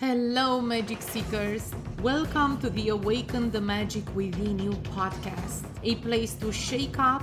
Hello, Magic Seekers. Welcome to the Awaken the Magic Within You podcast, a place to shake up,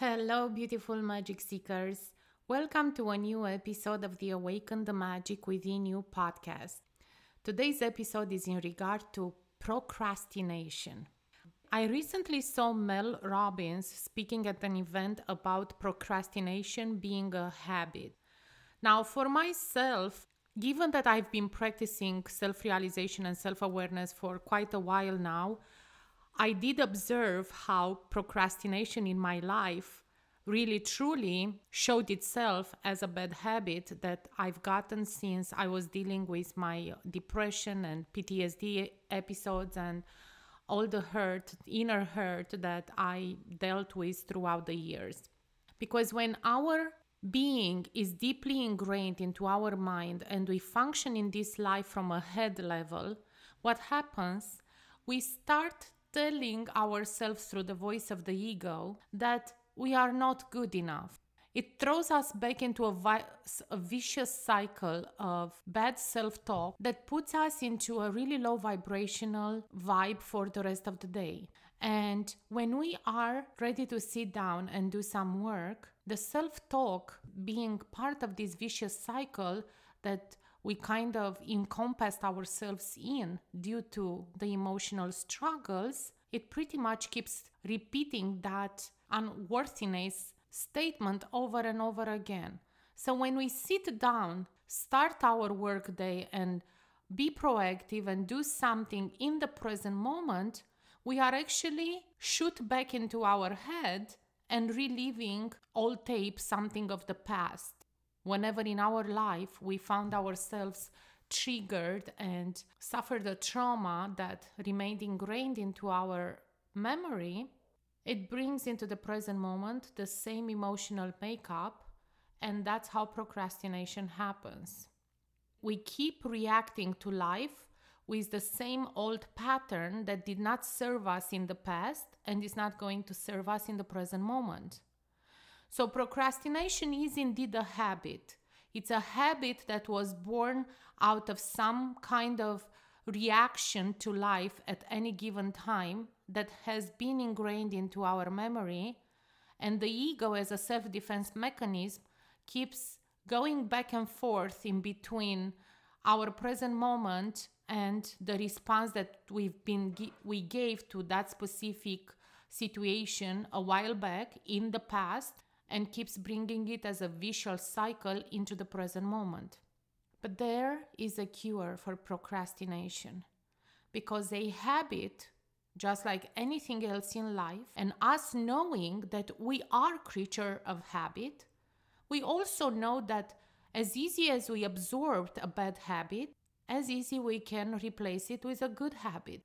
Hello, beautiful magic seekers. Welcome to a new episode of the Awaken the Magic Within You podcast. Today's episode is in regard to procrastination. I recently saw Mel Robbins speaking at an event about procrastination being a habit. Now, for myself, given that I've been practicing self realization and self awareness for quite a while now, I did observe how procrastination in my life really truly showed itself as a bad habit that I've gotten since I was dealing with my depression and PTSD episodes and all the hurt, inner hurt that I dealt with throughout the years. Because when our being is deeply ingrained into our mind and we function in this life from a head level, what happens? We start telling ourselves through the voice of the ego that we are not good enough. It throws us back into a, vi- a vicious cycle of bad self talk that puts us into a really low vibrational vibe for the rest of the day. And when we are ready to sit down and do some work, the self talk being part of this vicious cycle that we kind of encompassed ourselves in due to the emotional struggles, it pretty much keeps repeating that unworthiness statement over and over again. So when we sit down, start our workday and be proactive and do something in the present moment, we are actually shoot back into our head and reliving old tape, something of the past. Whenever in our life we found ourselves triggered and suffered a trauma that remained ingrained into our memory, it brings into the present moment the same emotional makeup, and that's how procrastination happens. We keep reacting to life with the same old pattern that did not serve us in the past and is not going to serve us in the present moment. So, procrastination is indeed a habit. It's a habit that was born out of some kind of reaction to life at any given time that has been ingrained into our memory, and the ego, as a self defense mechanism, keeps going back and forth in between our present moment and the response that we've been we gave to that specific situation a while back in the past and keeps bringing it as a vicious cycle into the present moment. But there is a cure for procrastination because a habit just like anything else in life and us knowing that we are creature of habit we also know that as easy as we absorbed a bad habit as easy we can replace it with a good habit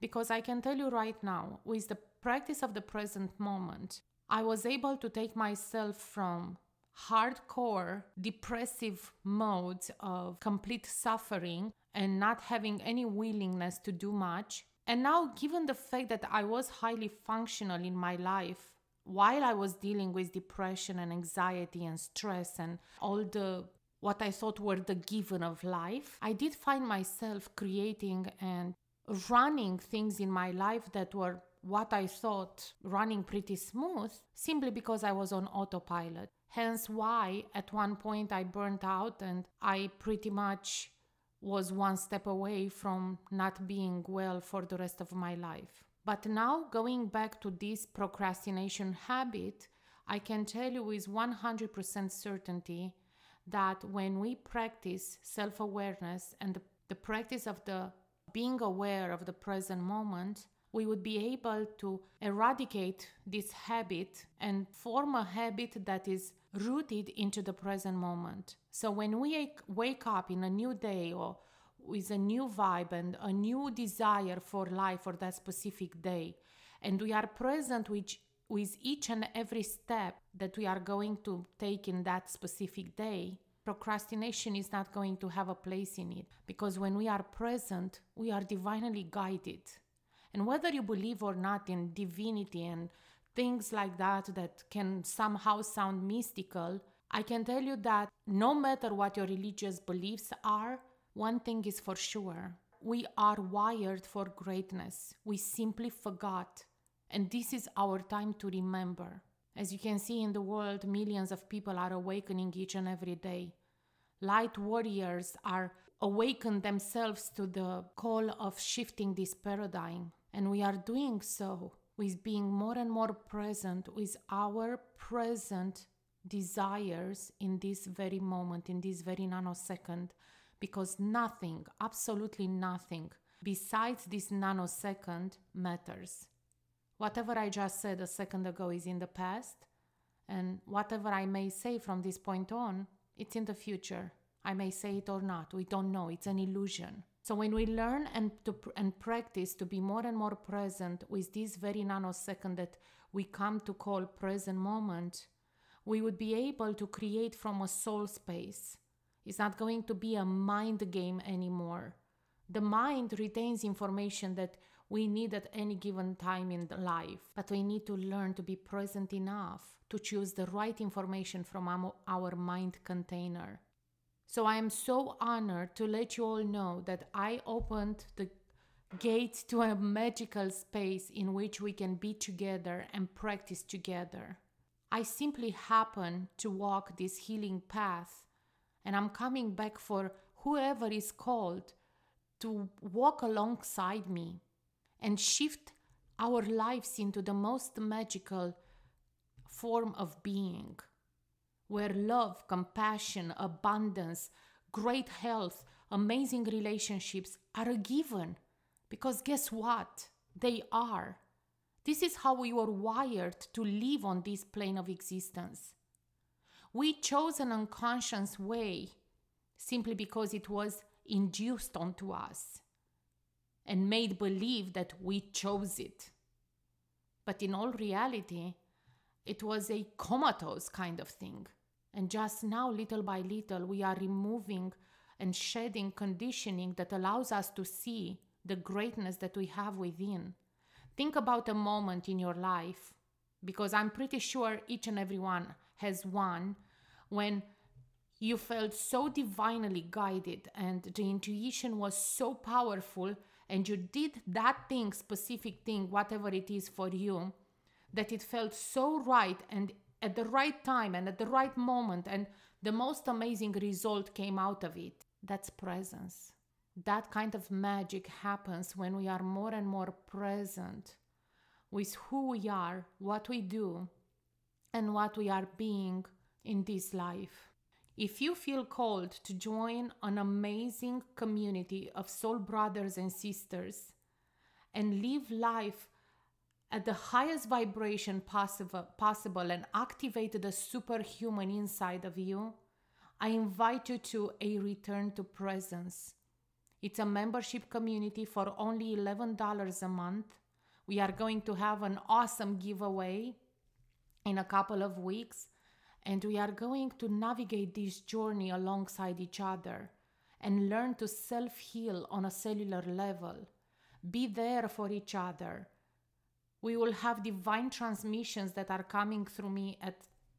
because i can tell you right now with the practice of the present moment i was able to take myself from hardcore depressive modes of complete suffering and not having any willingness to do much. And now, given the fact that I was highly functional in my life while I was dealing with depression and anxiety and stress and all the what I thought were the given of life, I did find myself creating and running things in my life that were what I thought running pretty smooth simply because I was on autopilot. Hence, why at one point I burnt out and I pretty much was one step away from not being well for the rest of my life. But now, going back to this procrastination habit, I can tell you with 100% certainty that when we practice self awareness and the, the practice of the being aware of the present moment, we would be able to eradicate this habit and form a habit that is rooted into the present moment. So when we wake up in a new day or with a new vibe and a new desire for life for that specific day, and we are present with, with each and every step that we are going to take in that specific day, procrastination is not going to have a place in it. Because when we are present, we are divinely guided. And whether you believe or not in divinity and things like that that can somehow sound mystical, I can tell you that no matter what your religious beliefs are, one thing is for sure. We are wired for greatness. We simply forgot. And this is our time to remember. As you can see in the world, millions of people are awakening each and every day. Light warriors are awakened themselves to the call of shifting this paradigm. And we are doing so with being more and more present with our present desires in this very moment, in this very nanosecond, because nothing, absolutely nothing, besides this nanosecond matters. Whatever I just said a second ago is in the past, and whatever I may say from this point on, it's in the future. I may say it or not, we don't know, it's an illusion. So when we learn and to and practice to be more and more present with this very nanosecond that we come to call present moment, we would be able to create from a soul space. It's not going to be a mind game anymore. The mind retains information that we need at any given time in life, but we need to learn to be present enough to choose the right information from our mind container. So I am so honored to let you all know that I opened the gate to a magical space in which we can be together and practice together. I simply happen to walk this healing path, and I'm coming back for whoever is called to walk alongside me and shift our lives into the most magical form of being where love, compassion, abundance, great health, amazing relationships are a given. Because guess what? They are. This is how we were wired to live on this plane of existence. We chose an unconscious way simply because it was induced onto us and made believe that we chose it. But in all reality, it was a comatose kind of thing. And just now, little by little, we are removing and shedding conditioning that allows us to see the greatness that we have within. Think about a moment in your life, because I'm pretty sure each and every one has one when you felt so divinely guided and the intuition was so powerful and you did that thing, specific thing, whatever it is for you, that it felt so right and at the right time and at the right moment, and the most amazing result came out of it. That's presence. That kind of magic happens when we are more and more present with who we are, what we do, and what we are being in this life. If you feel called to join an amazing community of soul brothers and sisters and live life at the highest vibration possible, possible and activate the superhuman inside of you, I invite you to a return to presence. It's a membership community for only $11 a month. We are going to have an awesome giveaway in a couple of weeks, and we are going to navigate this journey alongside each other and learn to self heal on a cellular level. Be there for each other we will have divine transmissions that are coming through me at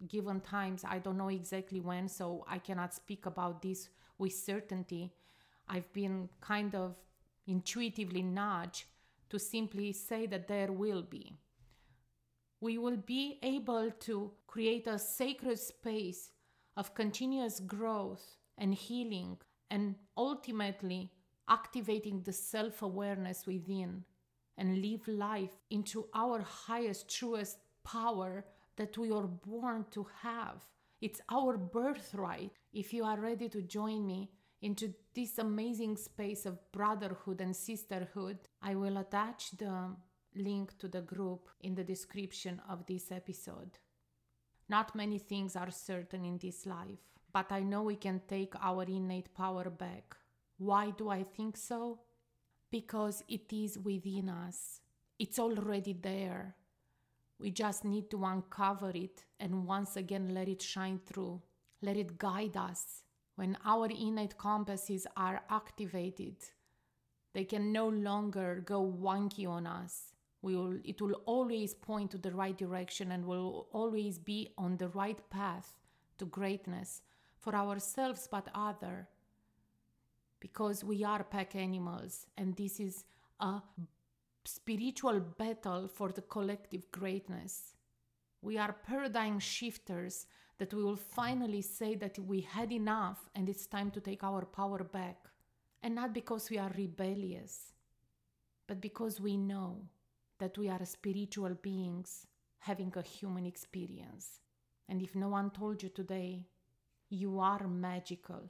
given times. I don't know exactly when, so I cannot speak about this with certainty. I've been kind of intuitively nudged to simply say that there will be. We will be able to create a sacred space of continuous growth and healing, and ultimately activating the self awareness within and live life into our highest, truest power that we are born to have. It's our birthright. If you are ready to join me into this amazing space of brotherhood and sisterhood, I will attach the link to the group in the description of this episode. Not many things are certain in this life, but I know we can take our innate power back. Why do I think so? Because it is within us. It's already there. We just need to uncover it and once again let it shine through. Let it guide us. When our innate compasses are activated, they can no longer go wonky on us. We will, it will always point to the right direction and will always be on the right path to greatness for ourselves but other because we are pack animals and this is a spiritual battle for the collective greatness we are paradigm shifters that we will finally say that we had enough and it's time to take our power back and not because we are rebellious but because we know that we are spiritual beings having a human experience. And if no one told you today, you are magical.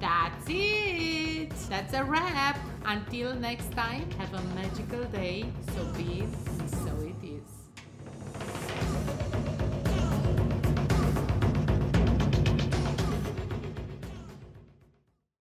That's it. That's a wrap. Until next time, have a magical day. So be.